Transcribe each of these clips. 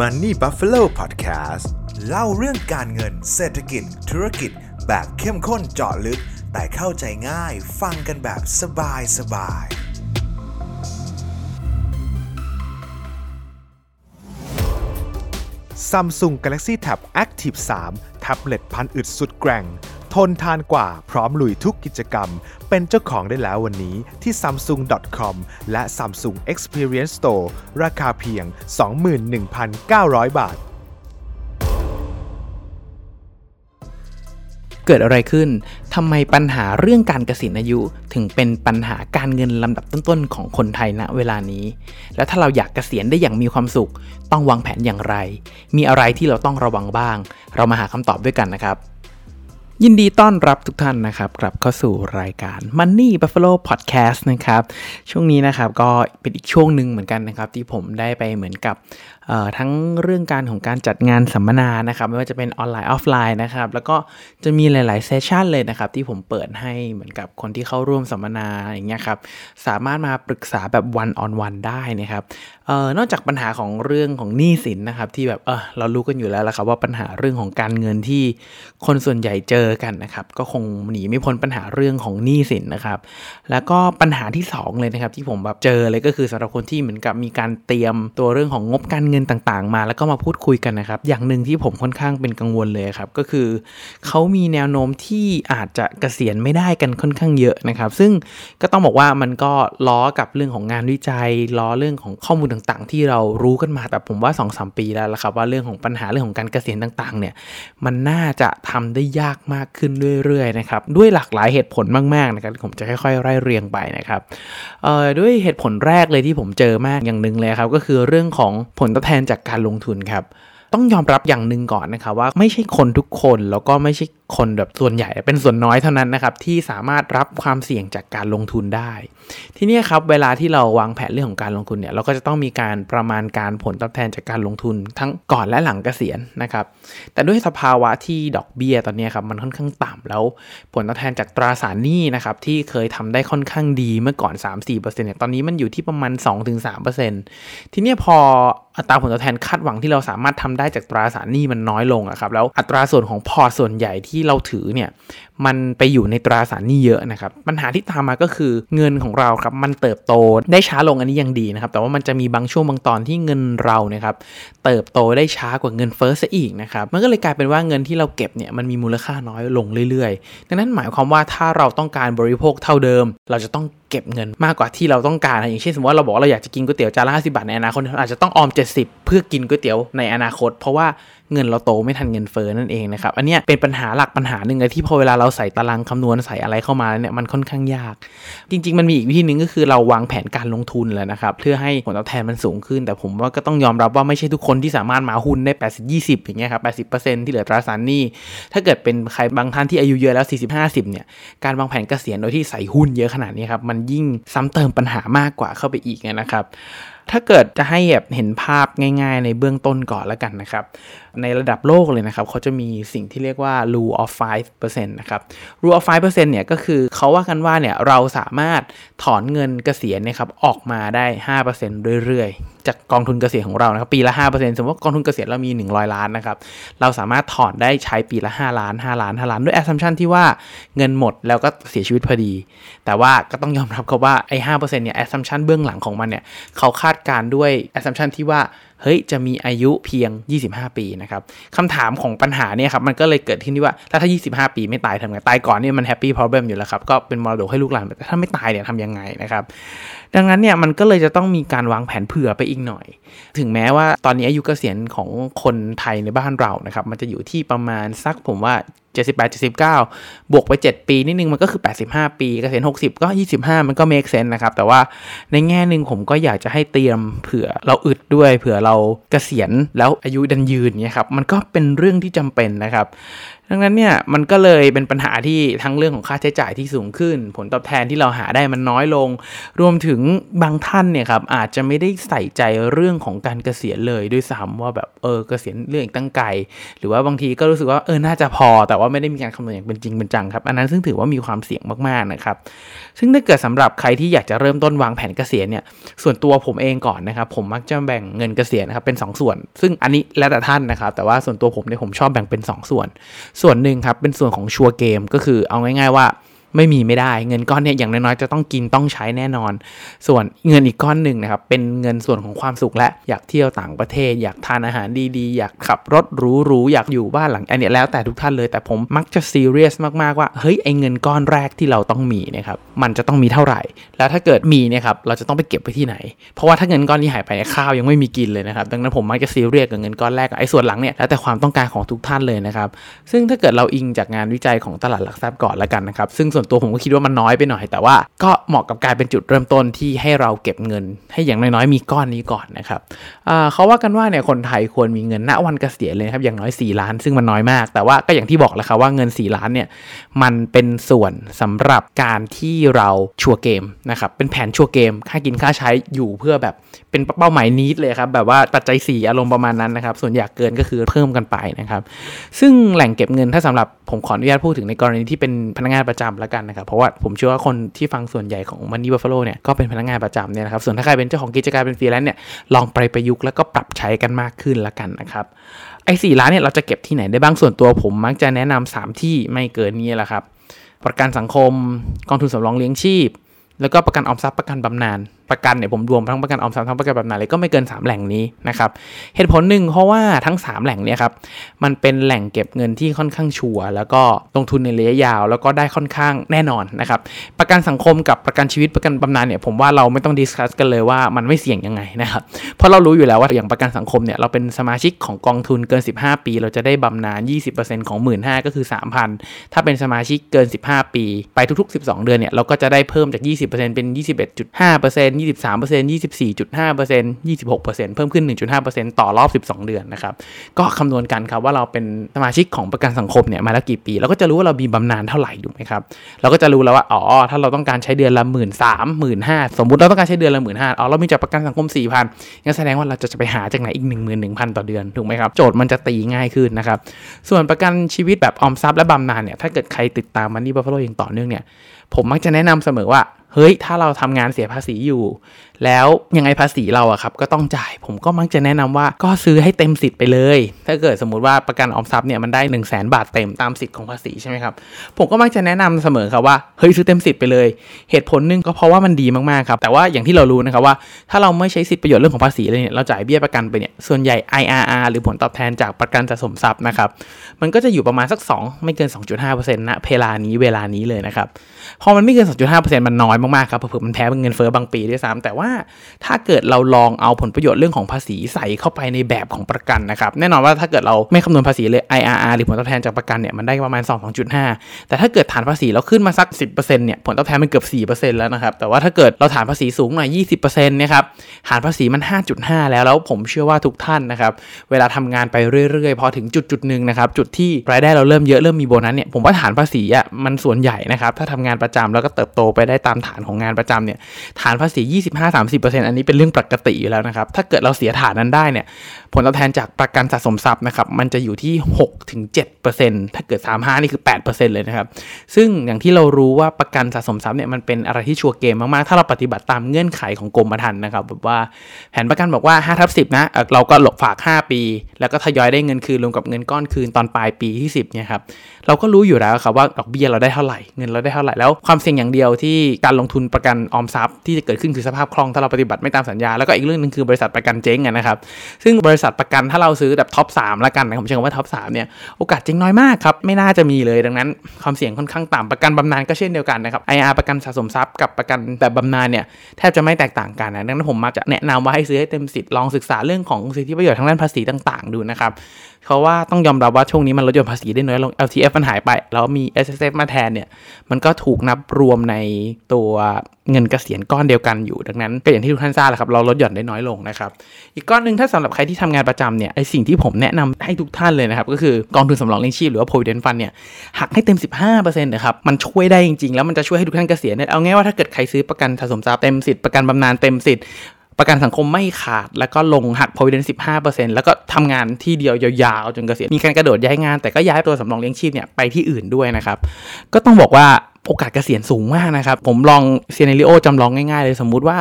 Money Buffalo Podcast เล่าเรื่องการเงินเศรษฐกิจ ธุรกิจ แบบเข้มข้นเจาะลึก แต่เข้าใจง่ายฟังกันแบบสบายสบาย Samsung Galaxy Tab Active 3 แท็บเล็ตพันอึดสุดแกร่ง ทนทานกว่าพร้อมลุยทุกกิจกรรม เป็นเจ้าของได้แล้ววันนี้ที่ samsung.com และ Samsung Experience Store ราคาเพียง 21,900 บาท เกิดอะไรขึ้นทำไมปัญหาเรื่องการเกษียณอายุ ถึงเป็นปัญหาการเงินลำดับต้นๆ ของคนไทยณเวลานี้ แล้วถ้าเราอยากเกษียณได้อย่างมีความสุข ต้องวางแผนอย่างไร มีอะไรที่เราต้องระวังบ้าง เรามาหาคำตอบด้วยกันนะครับ ยินดีต้อนรับทุกท่านนะครับกลับเข้าสู่รายการ Money Buffalo Podcast นะครับ ช่วงนี้นะครับก็เป็นอีกช่วงหนึ่งเหมือนกันนะครับ ที่ผมได้ไปเหมือนกับ ทั้งเรื่องการของการจัดงานสัมมนานะครับไม่ว่าจะเป็นออนไลน์ออฟไลน์นะครับแล้วก็จะมีหลายๆเซสชันเลยนะครับที่ผมเปิดให้เหมือนกับคนที่เข้าร่วมสัมมนาอย่างเงี้ยครับสามารถมาปรึกษาแบบ one on one ได้นะครับเอ่อนอกจากปัญหาของเรื่องของหนี้สินนะครับที่แบบเออเรารู้กันอยู่แล้วละครับว่าปัญหาเรื่องของการเงินที่คนส่วนใหญ่เจอกันนะครับก็คงหนีไม่พ้นปัญหาเรื่องของหนี้สินนะครับแล้วก็ปัญหาที่สองเลยนะครับที่ผมแบบเจอเลยก็คือสำหรับคนที่เหมือนกับมีการเตรียมตัวเรื่องของงบการเงินต่างๆ มาแล้วก็มาพูดคุยกันนะครับ อย่างหนึ่งที่ผมค่อนข้างเป็นกังวลเลยครับก็คือเขามีแนวโน้มที่อาจจะเกษียณไม่ได้กันค่อนข้างเยอะนะครับ ซึ่งก็ต้องบอกว่ามันก็ล้อกับเรื่องของงานวิจัย ล้อเรื่องของข้อมูลต่างๆ ที่เรารู้กันมาแต่ผมว่า2อสปีแล้วละครับว่าเรื่องของปัญหาเรื่องของการเกษียณต่างๆเนี่ยมันน่าจะทำได้ยากมากขึ้นเรื่อยๆนะครับด้วยหลากหลายเหตุผลมากๆนะครับผมจะค่อยๆไล่เรียงไปนะครับด้วยเหตุผลแรกเลยที่ผมเจอมากอย่างหนึ่งเลยครับก็คือเรื่องของผลตอบแทแทนจากการลงทุนครับ ต้องยอมรับอย่างหนึ่งก่อนนะคะว่าไม่ใช่คนทุกคนแล้วก็ไม่ใช่ คนแบบส่วนใหญ่เป็นส่วนน้อยเท่านั้นนะครับ ที่สามารถรับความเสี่ยงจากการลงทุนได้ ทีนี้ครับเวลาที่เราวางแผนเรื่องของการลงทุนเนี่ยเราก็จะต้องมีการประมาณการผลตอบแทนจากการลงทุนทั้งก่อนและหลังเกษียณนะครับ แต่ด้วยสภาวะที่ดอกเบี้ยตอนนี้ครับมันค่อนข้างต่ำแล้ว ผลตอบแทนจากตราสารหนี้นะครับที่เคยทำได้ค่อนข้างดีเมื่อก่อน 3-4%เนี่ยตอนนี้มันอยู่ที่ประมาณ 2-3%ทีนี้พออัตราผลตอบแทนคาดหวังที่เราสามารถทำได้จากตราสารหนี้มันน้อยลงอะครับแล้วอัตราส่วนของพอร์ตส่วนใหญ่ที่ที่เราถือเนี่ยมันไปอยู่ในตราสารหนี้เยอะนะครับปัญหาที่ตามมาก็คือเงินของเราครับมันเติบโตได้ช้าลงอันนี้ยังดีนะครับ แต่ว่ามันจะมีบางช่วงบางตอนที่เงินเราเนี่ยครับเติบโตได้ช้ากว่าเงินเฟ้อซะอีกนะครับมันก็เลยกลายเป็นว่าเงินที่เราเก็บเนี่ยมันมีมูลค่าน้อยลงเรื่อยๆ ดังนั้นหมายความว่าถ้าเราต้องการบริโภคเท่าเดิม เราจะต้องเก็บเงินมากกว่าที่เราต้องการอย่างเช่นสมมติว่าเราบอกเราอยากจะกินก๋วยเตี๋ยวจานละห้าสิบาทในอนาคตอาจจะต้องออม 70 เพื่อกินก๋วยเตี๋ยวในอนาคต เพราะว่าเงินเราโตไม่ทันเงินเฟ้อนั่นเองนะครับอันนี้เป็นปัญหาหลักปัญหาหนึ่งเลยที่พอเวลาเราใส่ตารางคำนวณใส่อะไรเข้ามาเนี่ยมันค่อนข้างยาก จริง ๆ มันมีอีกวิธีหนึ่งก็คือเราวางแผนการลงทุนแล้วนะครับเพื่อให้ผลตอบแทนมันสูงขึ้น แต่ผมว่าก็ต้องยอมรับว่าไม่ใช่ทุกคนที่สามารถมาหุ้นได้ 80 20 อย่างเงี้ยครับ80%ที่เหลือตราสารหนี้ถ้าเกิดเป็นใครบางท่านที่อายุเยอะแล้ว 40 50เนี่ยการวางแผนเกษียณโดยที่ใส่หุ้นเยอะขนาดนี้ครับมันยิ่งซ้ำเติมปัญหามากกว่าเข้าไปอีกนะครับ ถ้าเกิดจะให้แบบเห็นภาพง่าย ๆ ในเบื้องต้นก่อนแล้วกันนะครับในระดับโลกเลยนะครับ เขาจะมีสิ่งที่เรียกว่า rule of 5%นะครับ rule of 5%เนี่ยก็คือเขาว่ากันว่าเนี่ยเราสามารถถอนเงินเกษียณนะครับออกมาได้ 5%เรื่อยๆ จากกองทุนเกษียณของเรานะครับปีละ 5%สมมติว่ากองทุนเกษียณเรามี 100 ล้านนะครับ เราสามารถถอนได้ใช้ปีละ 5 ล้าน 5 ล้าน 5 ล้าน ด้วย assumption ที่ว่าเงินหมดแล้วก็เสียชีวิตพอดี แต่ว่าก็ต้องยอมรับครับว่าไอ้5%เนี่ย assumption เบื้องหลังของมันเนี่ยเขาคาดการด้วย assumption ที่ว่า เฮ้ยจะมีอายุเพียง 25 ปีนะครับคำถามของปัญหาเนี่ยครับมันก็เลยเกิดขึ้นที่ว่าถ้าถ้า 25 ปีไม่ตายทำไงตายก่อนเนี่ยมันแฮปปี้พ r เบ e m อยู่แล้วครับก็เป็นมรดกให้ลูกหลานแต่ถ้าไม่ตายเนี่ยทำยังไงนะครับดังนั้นเนี่ยมันก็เลยจะต้องมีการวางแผนเผื่อไปอีกหน่อย ถึงแม้ว่าตอนนี้อายุเกษียณของคนไทยในบ้านเรานะครับมันจะอยู่ที่ประมาณสักผมว่า 78 79 บวกไป 7 ปีนิดนึงมันก็คือ 85 ปีเกษียณ60 ก็ 25 มันก็ make sense นะครับ แต่ว่าในแง่หนึ่งผมก็อยากจะให้เตรียมเผื่อเราอึดด้วย เผื่อเราเกษียณแล้วอายุดันยืนเนี่ยครับ มันก็เป็นเรื่องที่จำเป็นนะครับดังนั้นเนี่ยมันก็เลยเป็นปัญหาที่ทั้งเรื่องของค่าใช้จ่ายที่สูงขึ้น ผลตอบแทนที่เราหาได้มันน้อยลง รวมถึงบางท่านเนี่ยครับอาจจะไม่ได้ใส่ใจเรื่องของการเกษียณเลยด้วยซ้ำว่าแบบเออเกษียณเรื่องอีกตั้งไกล หรือว่าบางทีก็รู้สึกว่าเออน่าจะพอแต่ว่าไม่ได้มีการคำนวณอย่างเป็นจริงเป็นจังครับ อันนั้นซึ่งถือว่ามีความเสี่ยงมากๆนะครับ ซึ่งถ้าเกิดสำหรับใครที่อยากจะเริ่มต้นวางแผนเกษียณเนี่ย ส่วนตัวผมเองก่อนนะครับ ผมมักจะแบ่งเงินเกษียณนะครับเป็น 2 ส่วน ซึ่งอันนี้แล้วแต่ท่านนะครับ แต่ว่าส่วนตัวผมเนี่ยผมชอบแบ่งเป็น 2 ส่วน ส่วนหนึ่งครับเป็นส่วนของชัวร์เกมก็คือเอาง่าย ๆว่า ไม่มีไม่ได้เงินก้อนเนี่ยอย่างน้อยๆจะต้องกินต้องใช้แน่นอน ส่วนเงินอีกก้อนหนึ่งนะครับเป็นเงินส่วนของความสุขและอยากเที่ยวต่างประเทศ อยากทานอาหารดีๆ อยากขับรถหรูๆอยากอยู่บ้านหลังอันนี้แล้วแต่ทุกท่านเลยแต่ผมมักจะซีเรียสมากๆว่าเฮ้ยไอเงินก้อนแรกที่เราต้องมีนะครับมันจะต้องมีเท่าไหร่ แล้วถ้าเกิดมีเนี่ยครับเราจะต้องไปเก็บไว้ที่ไหน เพราะว่าถ้าเงินก้อนนี้หายไปข้าวยังไม่มีกินเลยนะครับดังนั้นผมมักจะซีเรียสกับเงินก้อนแรกไอ้ส่วนหลังเนี่ยแล้วแต่ความต้องการของทุกท่านเลยนะครับซึ่งถ้าเกิดเราอิงจากงานวิจัยของตลาดหลักทรัพย์ก่อนล้วกันนะครับซึ่งส่วนตัวผมก็คิดว่ามันน้อยไปหน่อย แต่ว่าก็เหมาะกับการเป็นจุดเริ่มต้นที่ให้เราเก็บเงิน ให้อย่างน้อยๆมีก้อนนี้ก่อนนะครับเขาว่ากันว่าเนี่ยคนไทยควรมีเงินณวันเกษียณเลยครับอย่างน้อย 4 ล้าน ซึ่งมันน้อยมาก แต่ว่าก็อย่างที่บอกแล้วครับว่าเงิน 4 ล้านเนี่ยมันเป็นส่วนสำหรับการที่เราชัวร์เกมนะครับเป็นแผนชัวร์เกมค่ากินค่าใช้อยู่เพื่อแบบเป็นเป้าหมายนิดเลยครับแบบว่าปัจจัย4อารมณ์ประมาณนั้นนะครับส่วนอยากเกินก็คือเพิ่มกันไปนะครับซึ่งแหล่งเก็บเงินถ้าสำหรับผมขออนุญาตพูดถึงในกรณีที่เป็นพนักงานประจำแล้วกันนะครับ เพราะว่าผมเชื่อว่าคนที่ฟังส่วนใหญ่ของ Money Buffalo เนี่ยก็เป็นพนักงานประจำเนี่ยนะครับ ส่วนถ้าใครเป็นเจ้าของกิจการเป็นฟรีแลนซ์เนี่ยลองไปประยุกต์แล้วก็ปรับใช้กันมากขึ้นละกันนะครับไอ้สี่ล้านเนี่ยเราจะเก็บที่ไหนได้บ้างส่วนตัวผมมักจะแนะนำ3ที่ไม่เกินนี้แหละครับประกันสังคม กองทุนสำรองเลี้ยงชีพ แล้วก็ประกันออมทรัพย์ประกันบำนาญ ประกันเนี่ยผมรวมทั้งประกันออมทรัพย์ทั้งประกันแบบบำนาญเลยก็ไม่เกิน 3 แหล่งนี้นะครับเหตุผลหนึ่งเพราะว่าทั้ง 3 แหล่งเนี่ยครับมันเป็นแหล่งเก็บเงินที่ค่อนข้างชัวร์แล้วก็ลงทุนในระยะยาว แล้วก็ได้ค่อนข้างแน่นอนนะครับประกันสังคมกับประกันชีวิตประกันบำนาญเนี่ยผมว่าเราไม่ต้องดิสคัสกันเลยว่ามันไม่เสี่ยงยังไงนะครับเพราะเรารู้อยู่แล้วว่าอย่างประกันสังคมเนี่ยเราเป็นสมาชิกของกองทุนเกิน 15 ปี เราจะได้บำนาญ 20%ของ1 5ื่นก็คือ 3,000 ถ้าเป็นสมาชิกเกิน 15 ปี ไปทุก ๆ 12 เดือนเนี่ยเราก็จะได้เพิ่มจาก 20%เป็น 21.5% 23% 24.5% 26%เพิ่มขึ้น1.5%ต่อรอบ12เดือนนะครับ ก็คำนวณกันครับว่าเราเป็นสมาชิกของประกันสังคมเนี่ยมาแล้วกี่ปี เราก็จะรู้ว่าเรามีบำนาญเท่าไหร่ถูกไหมครับ เราก็จะรู้แล้วว่า อ๋อ ถ้าเราต้องการใช้เดือนละหมื่นสามหมื่นห้าสมมติเราต้องการใช้เดือนละหมื่นห้าอ๋อ เรามีจากประกันสังคม4ี่พันงั้นแสดงว่าเราจะไปหาจากไหนอีก1 1 0 0 0ต่อเดือนถูกไหมครับ โจทย์มันจะตีง่ายขึ้นนะครับ ส่วนประกันชีวิตแบบออมทรัพย์และบำนาญเนี่ย ถ้าเกิดใครติดตามมันนี่บัฟฟโลอย่างต่อเนื่องเนี่ย ผมมักจะแนะนำเสมอว่า เฮ้ยถ้าเราทำงานเสียภาษีอยู่ แล้วยังไงภาษีเราอะครับก็ต้องจ่ายผมก็มักจะแนะนำว่าก็ซื้อให้เต็มสิทธิ์ไปเลย ถ้าเกิดสมมติว่าประกันออมทรัพย์เนี่ยมันได้ 1 0 0 0 0แบาทเต็มตามสิทธิ์ของภาษีใช่ไหมครับผมก็มักจะแนะนำเสมอครับว่าเฮ้ยซื้อเต็มสิทธิ์ไปเลย เหตุผลหนึ่งก็เพราะว่ามันดีมากๆครับแต่ว่าอย่างที่เรารู้นะครับว่า ถ้าเราไม่ใช้สิทธิประโยชน์เรื่องของภาษีเลยเนี่ยเราจ่ายเบี้ยประกันไปเนี่ยส่วนใหญ่ IRR หรือผลตอบแทนจากประกันสะสมทรัพย์นะครับมันก็จะอยู่ประมาณสัก 2 ไม่เกิน 2.5%ณเวลานี้เวลานี้เลยนะครับ พอมันไม่เกิน 2.5%มันน้อยมากๆครับเผื่อมันแพ้เป็นเงินเฟ้อบางปีด้วยซ้ำแต่ว่าถ้าเกิดเราลองเอาผลประโยชน์เรื่องของภาษีใส่เข้าไปในแบบของประกันนะครับแน่นอนว่าถ้าเกิดเราไม่คำนวณภาษีเลย IRR หรือผลตอบแทนจากประกันเนี่ยมันได้ประมาณ2 2.5แต่ถ้าเกิดฐานภาษีเราขึ้นมาสัก 10%เนี่ยผลตอบแทนมันเกือบ 4%แล้วนะครับแต่ว่าถ้าเกิดเราฐานภาษีสูงหน่อย20%เนี่ยครับฐานภาษีมัน 5.5 แล้วแล้วผมเชื่อว่าทุกท่านนะครับเวลาทำงานไปเรื่อยๆพอถึงจุดจุดหนึ่งนะครับจุดที่รายได้เราเริ่มเยอะเริ่มมีโบนัสเนี่ยผมว่าฐานภาษีอะมันส่วนใหญ่นะครับถ้าทำงานประจำแล้วก็เติบโตไปได้ตามฐานของงานประจำเนี่ยฐานภาษี 25-30%อันนี้เป็นเรื่องปกติอยู่แล้วนะครับ ถ้าเกิดเราเสียฐานนั้นได้เนี่ยผลตอบแทนจากประกันสะสมทรัพย์นะครับมันจะอยู่ที่ 6-7%ถ้าเกิด 35 นี่คือ 8%เลยนะครับ ซึ่งอย่างที่เรารู้ว่าประกันสะสมทรัพย์เนี่ยมันเป็นอะไรที่ชัวร์เกมมากๆ ถ้าเราปฏิบัติตามเงื่อนไขของกรมธรรม์นะครับแบบว่าแผนประกันบอกว่า5ทับ10นะเราก็หลบฝาก 5 ปี แล้วก็ทยอยได้เงินคืนรวมกับเงินก้อนคืนตอนปลายปีที่ 10เนี่ยครับเราก็รู้อยู่แล้วครับว่าดอกเบี้ยเราได้เท่าไหร่เงินเราได้เท่าไหร่แล้วความเสี่ยงอย่างเดียวที่การลงทุนประกันออมทรัพย์ที่จะเกิดขึ้นคือสภาพคล่องถ้าเราปฏิบัติไม่ตามสัญญา แล้วก็อีกเรื่องนึงคือบริษัทประกันเจ๊งนะครับ ซึ่งบริษัทประกันถ้าเราซื้อแบบ top 3แล้วกันนะผมเชื่อว่า top 3เนี่ยโอกาสเจ๊งน้อยมากครับไม่น่าจะมีเลยดังนั้นความเสี่ยงค่อนข้างต่ำประกันบำนาญก็เช่นเดียวกันนะครับ IRR ประกันสะสมทรัพย์กับประกันแบบบำนาญเนี่ยแทบจะไม่แตกต่างกันนะดังนั้นผมมักจะแนะนำว่าให้ซื้อให้เต็มสิทธิ์ลองศึกษาเรื่องของสิทธิประโยชน์ทางด้านภาษีต่าง ๆ ดูนะครับ เพราะว่าต้องยอมรับว่าช่วงนี้มันลดหย่อนภาษีได้น้อยลง LTF มันหายไป แล้วมี S S F มาแทนเนี่ย มันก็ถูกนับรวมในตัวเงินเกษียณก้อนเดียวกันอยู่ ดังนั้นก็อย่างที่ทุกท่านทราบแหละครับ เราลดหย่อนได้น้อยลงนะครับ อีกก้อนหนึ่งถ้าสำหรับใครที่ทำงานประจำเนี่ย ไอสิ่งที่ผมแนะนำให้ทุกท่านเลยนะครับ ก็คือกองทุนสำรองเลี้ยงชีพหรือว่า provident fund เนี่ย หักให้เต็ม 15%นะครับ มันช่วยได้จริงๆ แล้วมันจะช่วยให้ทุกท่านเกษียณเนี่ยเอาง่ายว่าถ้าเกิดใครซื้อประกันสะสมทรัพย์เต็มสิทธิ์ประกันบำนาญเต็มสิทธิ์ ประกันสังคมไม่ขาด แล้วก็ลงหัก provident 15%แล้วก็ทำงานที่เดียวยาวๆ จนเกษียณมีการกระโดดย้ายงาน แต่ก็ย้ายตัวสำรองเลี้ยงชีพเนี่ยไปที่อื่นด้วยนะครับ ก็ต้องบอกว่าโอกาสเกษียณสูงมากนะครับ ผมลองเซียนริโอจำลองง่ายๆเลยสมมุติว่า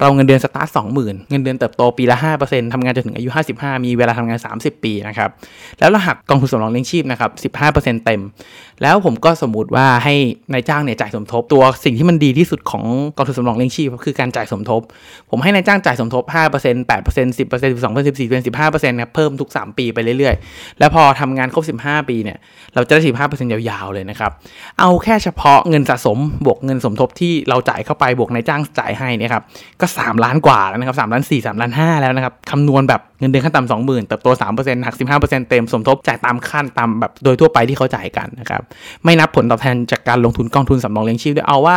เราเงินเดือนสตาร์ทสองหมื่นเงินเดือนเติบโตปีละ5%ทำงานจนถึงอายุ 55 มีเวลาทำงาน 30 ปีนะครับ แล้วเราหักกองทุนสำรองเลี้ยงชีพนะครับ 15%เต็ม แล้วผมก็สมมติว่าให้นายจ้างเนี่ยจ่ายสมทบตัวสิ่งที่มันดีที่สุดของกองทุนสำรองเลี้ยงชีพคือการจ่ายสมทบ ผมให้นายจ้างจ่ายสมทบ 5% 8% 10% 12% 14% 15%ครับเพิ่มทุก 3 ปีไปเรื่อยๆ แล้วพอทำงานครบ 15 ปีเนี่ยเราจะได้ 15%ยาวๆเลยนะครับ เอาแค่เฉพาะเงินสะสมบวกเงินสมทบที่เราจ่ายเข้าไปบวกนายจ้างจ่ายให้นี่ครับก็3ล้านกว่าแล้วนะครับ3ล้าน4 3ล้าน5แล้วนะครับคำนวณแบบเงินเดือนขั้นต่ำ20,000เติบโต3%หัก15%เต็มสมทบจ่ายตามขั้นตามแบบโดยทั่วไปที่เขาจ่ายกันนะครับไม่นับผลตอบแทนจากการลงทุนกองทุนสำรองเลี้ยงชีพด้วยเอาว่า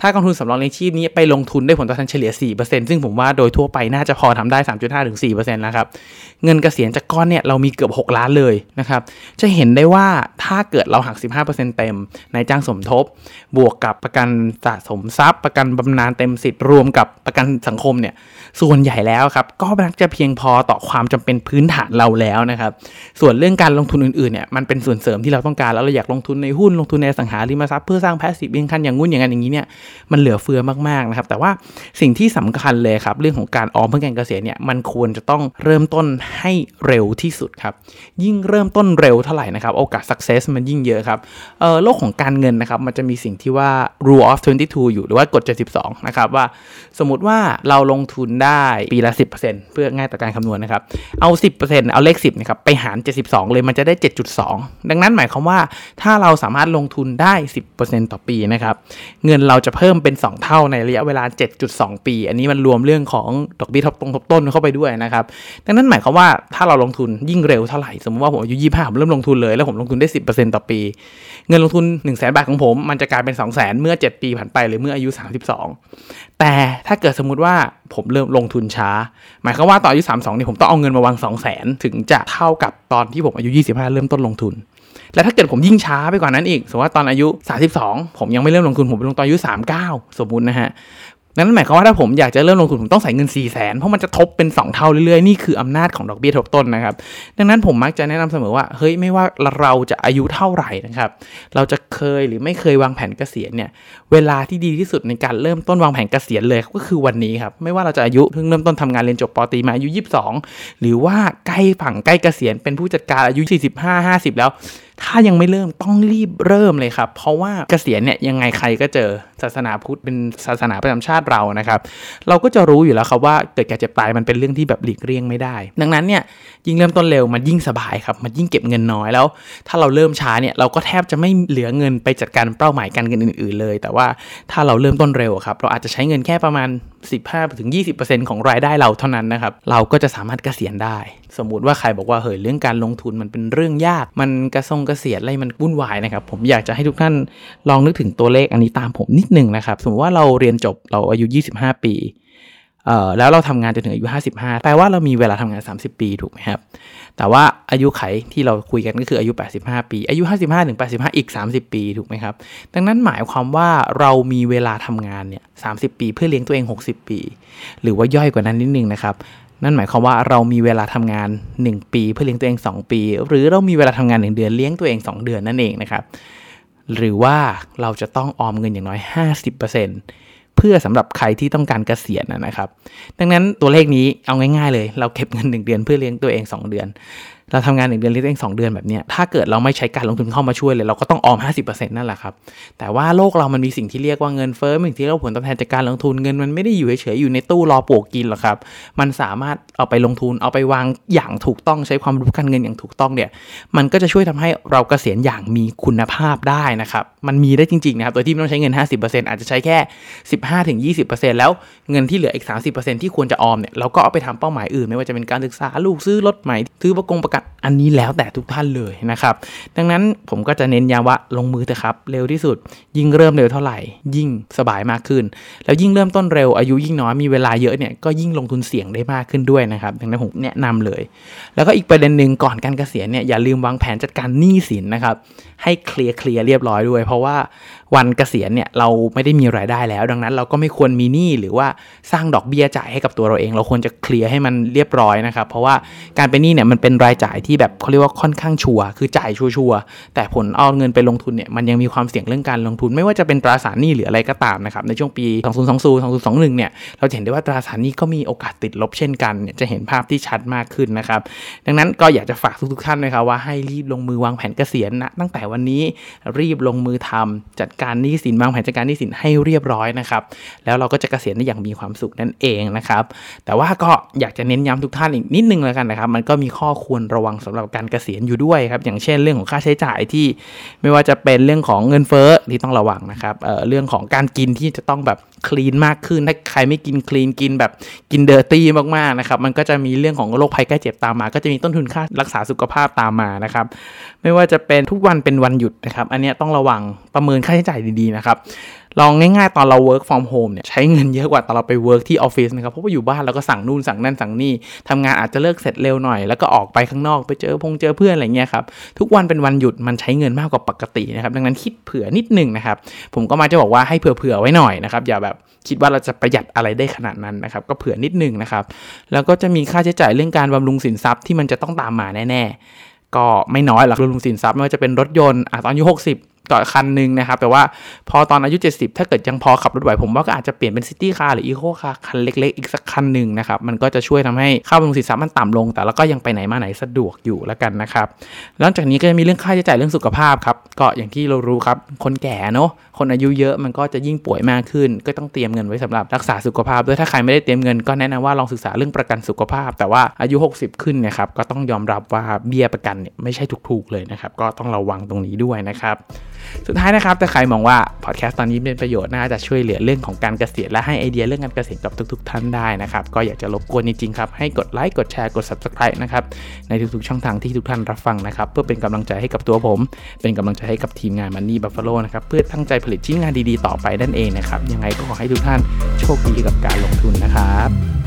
ถ้ากองทุนสำรองเลี้ยงชีพนี้ไปลงทุนได้ผลตอบแทนเฉลี่ย4%ซึ่งผมว่าโดยทั่วไปน่าจะพอทำได้3.5ถึง4%แล้วครับเงินเกษียณจากก้อนเนี่ยเรามีเกือบ6ล้านเลยนะครับจะเห็นได้ว่าถ้าเกิดเราหัก15%เต็มนายจ้างสมทบ บวกกับประกันสะสมทรัพย์ ประกันบำนาญเต็มสิทธิ์รวมกับประกันสังคมเนี่ยส่วนใหญ่แล้วครับก็มักจะเพียงพอต่อความจำเป็นพื้นฐานเราแล้วนะครับส่วนเรื่องการลงทุนอื่นๆเนี่ยมันเป็นส่วนเสริมที่เราต้องการแล้วเราอยากลงทุนในหุ้นลงทุนในอสังหาริมทรัพย์เพื่อสร้าง passive income อย่างงุ่นอย่างนั้นอย่างนี้เนี่ยมันเหลือเฟือมากๆนะครับแต่ว่าสิ่งที่สำคัญเลยครับเรื่องของการออมเพื่อการเกษียณเนี่ยมันควรจะต้องเริ่มต้นให้เร็วที่สุดครับยิ่งเริ่มต้นเร็วเท่าไหร่นะครับโอกาส success มันยิ่งเยอะครับเออโลกของการเงินนะครับมันจะมีสิ่งที่ว่า rule of 22 อยู่หรือว่ากฎ 72 นะครับว่าสมมติว่าเราลงทุนได้ปีละ 10%เพื่อง่ายต่อการคำนวณนะครับ เอา 10%เอาเลข 10นะครับไปหาร 72 เลยมันจะได้ 7.2 ดังนั้นหมายความว่าถ้าเราสามารถลงทุนได้ 10%ต่อปีนะครับ เงินเราจะเพิ่มเป็น 2 เท่าในระยะเวลา 7.2 ปี อันนี้มันรวมเรื่องของดอกเบี้ยทบตรงทบต้นเข้าไปด้วยนะครับ ดังนั้นหมายความว่าถ้าเราลงทุนยิ่งเร็วเท่าไหร่ สมมติว่าผมอายุ 25 ผมเริ่มลงทุนเลยแล้วผมลงทุนได้ 10%ต่อปี เงินลงทุน 1 0 0 0 0แบาทของผม มันจะกลายเป็น 2 0 0 0 0 0 เมื่อ 7 ปีผ่านไปหรือเมื่ออายุ 32 แต่ถ้าเกิดสมมมติว่าผมเริ่มลงทุนช้า หมายความว่าตอนอายุ 32นี่ผมต้องเอาเงินมาวาง 2 0 0 0 0 0ถึงจะเท่ากับตอนที่ผมอายุ 25 เริ่มต้นลงทุน และถ้าเกิดผมยิ่งช้าไปกว่านั้นอีก สมมติว่าตอนอายุ 32 ผมยังไม่เริ่มลงทุนผมไปลงตอนอายุ 39 สมมุตินะฮะ นั้นหมายความว่าถ้าผมอยากจะเริ่มลงทุนผมต้องใส่เงิน4 0 0แสนเพราะมันจะทบเป็น 2 เท่าเรื่อยๆ นี่คืออำนาจของดอกเบี้ยทบต้นนะครับ ดังนั้นผมมักจะแนะนำเสมอว่าเฮ้ยไม่ว่าเราจะอายุเท่าไหร่นะครับ เราจะเคยหรือไม่เคยวางแผนเกษียณเนี่ยเวลาที่ดีที่สุดในการเริ่มต้นวางแผนเกษียณเลยก็คือวันนี้ครับไม่ว่าเราจะอายุเพิ่งเริ่มต้นทำงานเรียนจบปตีมาอายุ 22 หรือว่าใกล้ฝั่งใกล้เกษียณเป็นผู้จัดการอายุ 45 50 แล้ว ถ้ายังไม่เริ่มต้องรีบเริ่มเลยครับ เพราะว่าเกษียณเนี่ยยังไงใครก็เจอศาสนาพุทธเป็นศาสนาประจำชาติเรานะครับ เราก็จะรู้อยู่แล้วครับว่าเกิดแก่เจ็บตายมันเป็นเรื่องที่แบบหลีกเลี่ยงไม่ได้ ดังนั้นเนี่ยยิ่งเริ่มต้นเร็วมันยิ่งสบายครับมันยิ่งเก็บเงินน้อยแล้ว ถ้าเราเริ่มช้าเนี่ยเราก็แทบจะไม่เหลือเงินไปจัดการเป้าหมายการเงินอื่น ๆ เลย แต่ว่าถ้าเราเริ่มต้นเร็วครับเราอาจจะใช้เงินแค่ประมาณ 15-20%ของรายได้เราเท่านั้นนะครับเราก็จะสามารถเกษียณได้ สมมุติว่าใครบอกว่าเฮ้ยเรื่องการลงทุนมันเป็นเรื่องยาก มันกระทรงเกษียณอะไรมันวุ่นวายนะครับ ผมอยากจะให้ทุกท่านลองนึกถึงตัวเลขอันนี้ตามผมนิดนึงนะครับ สมมติว่าเราเรียนจบเราอายุ 25 ปีเอ่อแล้วเราทำงานจนถึงอายุ 55 แปลว่าเรามีเวลาทำงาน 30 ปีถูกไหมครับ แต่ว่าอายุไขที่เราคุยกันก็คืออายุ 85 ปี อายุ 55ถึง85 อีก 30 ปีถูกไหมครับ ดังนั้นหมายความว่าเรามีเวลาทำงานเนี่ย 30 ปีเพื่อเลี้ยงตัวเอง 60 ปี หรือว่าย่อยกว่านั้นนิดนึงนะครับ นั่นหมายความว่าเรามีเวลาทำงาน 1 ปีเพื่อเลี้ยงตัวเอง 2 ปี หรือเรามีเวลาทำงาน 1 เดือนเลี้ยงตัวเอง 2 เดือนนั่นเองนะครับ หรือว่าเราจะต้องออมเงินอย่างน้อย 50%เพื่อสำหรับใครที่ต้องการเกษียณนะครับ ดังนั้นตัวเลขนี้เอาง่ายๆเลย เราเก็บเงิน 1 เดือนเพื่อเลี้ยงตัวเอง 2 เดือน เราทำงานหนึ่งเดือนเลี้ยงเองสองเดือนแบบนี้ถ้าเกิดเราไม่ใช้การลงทุนเข้ามาช่วยเลย เราก็ต้องออม 50%นั่นแหละครับ แต่ว่าโลกเรามันมีสิ่งที่เรียกว่าเงินเฟ้อสิ่งที่เรียกว่าผลตอบแทนจากการลงทุนเงินมันไม่ได้อยู่เฉยๆอยู่ในตู้รอปลวกกินหรอกครับ มันสามารถเอาไปลงทุนเอาไปวางอย่างถูกต้องใช้ความรู้การเงินอย่างถูกต้องเนี่ย มันก็จะช่วยทำให้เราเกษียณอย่างมีคุณภาพได้นะครับ มันมีได้จริงๆนะครับโดยที่ไม่ต้องใช้เงิน 50%อาจจะใช้แค่ 15-20%แล้วเงินที่เหลืออีก 30%ที่ควรจะออมเนี่ยเราก็เอาไปทำเป้าหมายอื่นไม่ว่าจะเป็นการศึกษาลูกซื้อรถใหม่ซื้อประกงประกันอันนี้แล้วแต่ทุกท่านเลยนะครับ ดังนั้นผมก็จะเน้นย้ำว่าลงมือเถอะครับ เร็วที่สุด ยิ่งเริ่มเร็วเท่าไหร่ ยิ่งสบายมากขึ้น แล้วยิ่งเริ่มต้นเร็วอายุยิ่งน้อยมีเวลาเยอะเนี่ยก็ยิ่งลงทุนเสี่ยงได้มากขึ้นด้วยนะครับ ดังนั้นผมแนะนำเลย แล้วก็อีกประเด็นหนึ่งก่อนการเกษียณเนี่ยอย่าลืมวางแผนจัดการหนี้สินนะครับให้เคลียร์เคลียร์เรียบร้อยด้วย เพราะว่า วันเกษียณเนี่ยเราไม่ได้มีรายได้แล้ว ดังนั้นเราก็ไม่ควรมีหนี้หรือว่าสร้างดอกเบี้ยจ่ายให้กับตัวเราเอง เราควรจะเคลียร์ให้มันเรียบร้อยนะครับ เพราะว่าการเป็นหนี้เนี่ยมันเป็นรายจ่ายที่แบบเขาเรียกว่าค่อนข้างชัวร์คือจ่ายชัวร์ๆแต่ผลเอาเงินไปลงทุนเนี่ยมันยังมีความเสี่ยงเรื่องการลงทุน ไม่ว่าจะเป็นตราสารหนี้หรืออะไรก็ตามนะครับในช่วงปี 2020 2021 เนี่ยเราเห็นได้ว่าตราสารหนี้ก็มีโอกาสติดลบเช่นกันเนี่ยจะเห็นภาพที่ชัดมากขึ้นนะครับดังนั้นก็อยากจะฝากทุกๆท่านนะครับว่าให้รีบลงมือวางแผนเกษียณนะตั้งแต่วันนี้รีบลงมือทำจัดการหนี้สินวางแผนจัดการหนี้สินให้เรียบร้อยนะครับแล้วเราก็จะเกษียณได้อย่างมีความสุขนั่นเองนะครับแต่ว่าก็อยากจะเน้นย้ำทุกท่านอีกนิดนึงแล้วกันนะครับ มันก็มีข้อควรระวังสำหรับการเกษียณอยู่ด้วยครับอย่างเช่นเรื่องของค่าใช้จ่ายที่ไม่ว่าจะเป็นเรื่องของเงินเฟ้อที่ต้องระวังนะครับเเรื่องของการกินที่จะต้องแบบคลีนมากขึ้นถ้าใครไม่กินคลีนกินแบบกินเดอร์ตี้มากๆนะครับมันก็จะมีเรื่องของโรคภัยใกล้เจ็บตามมา ก็จะมีต้นทุนค่ารักษาสุขภาพตามมานะครับไม่ว่าจะเป็นทุกวันเป็นวันหยุดนะครับอันนี้ต้องระวังประเมินค่าใช้จ่ายดีๆนะครับลองง่ายๆ ตอนเรา work from home เนี่ยใช้เงินเยอะกว่าตอนเราไป work ที่ออฟฟิศนะครับเพราะว่าอยู่บ้านเราก็สั่งนู่นสั่งนั่นสั่งนี่ทำงานอาจจะเลิกเสร็จเร็วหน่อย แล้วก็ออกไปข้างนอกไปเจอพงเจอเพื่อนอะไรเงี้ยครับทุกวันเป็นวันหยุดมันใช้เงินมากกว่าปกตินะครับดังนั้นคิดเผื่อนิดนึงนะครับผมก็มาจะบอกว่าให้เผื่อๆไว้หน่อยนะครับอย่าแบบคิดว่าเราจะประหยัดอะไรได้ขนาดนั้นนะครับก็เผื่อนิดนึงนะครับแล้วก็จะมีค่าใช้จ่ายเรื่องการบำรุงสินทรัพย์ที่มันจะต้องตามมาแน่ ๆ ก็ไม่น้อยหรอกบำรุงสินทรัพย์ไม่ว่าจะเป็นรถยนต์อะตอนอายุ60 ต่อคันหนึ่งนะครับ แต่ว่าพอตอนอายุ 70 ถ้าเกิดยังพอขับรถไหวผมว่าก็อาจจะเปลี่ยนเป็น city car หรือ eco car คันเล็กๆ อีกสักคันหนึ่งนะครับ มันก็จะช่วยทำให้ค่าบำรุงสินทรัพย์มันต่ำลง แต่แล้วก็ยังไปไหนมาไหนสะดวกอยู่แล้วกันนะครับแล้วจากนี้ก็จะมีเรื่องค่าใช้จ่ายเรื่องสุขภาพครับก็อย่างที่เรารู้ครับคนแก่เนาะคนอายุเยอะมันก็จะยิ่งป่วยมากขึ้น ก็ต้องเตรียมเงินไว้สำหรับรักษาสุขภาพด้วยถ้าใครไม่ได้เตรียมเงินก็แนะนำว่าลองศึกษาเรื่องประกันสุขภาพ แต่ว่าอายุ 60 ขึ้นเนี่ยครับก็ต้องยอมรับว่าเบี้ยประกันเนี่ยไม่ใช่ถูกๆเลยนะครับก็ต้องระวังตรงนี้ด้วยนะครับ สุดท้ายนะครับถ้าใครมองว่าพอดแคสต์ตอนนี้เป็นประโยชน์น่าจะช่วยเหลือเรื่องของการเกษียณและให้ไอเดียเรื่องการเกษียณกับทุก ๆ ท่านได้นะครับก็อยากจะรบกวนจริงๆครับให้กดไลค์กดแชร์กด subscribe นะครับในทุกๆช่องทางที่ทุกท่านรับฟังนะครับเพื่อเป็นกำลังใจให้กับตัวผม เป็นกำลังใจให้กับทีมงานมันนี่บัฟฟาโลนะครับเพื่อตั้งใจผลิตชิ้นงานดีๆ ต่อไปนั่นเองนะครับยังไงก็ขอให้ทุกท่านโชคดีกับการลงทุนนะครับ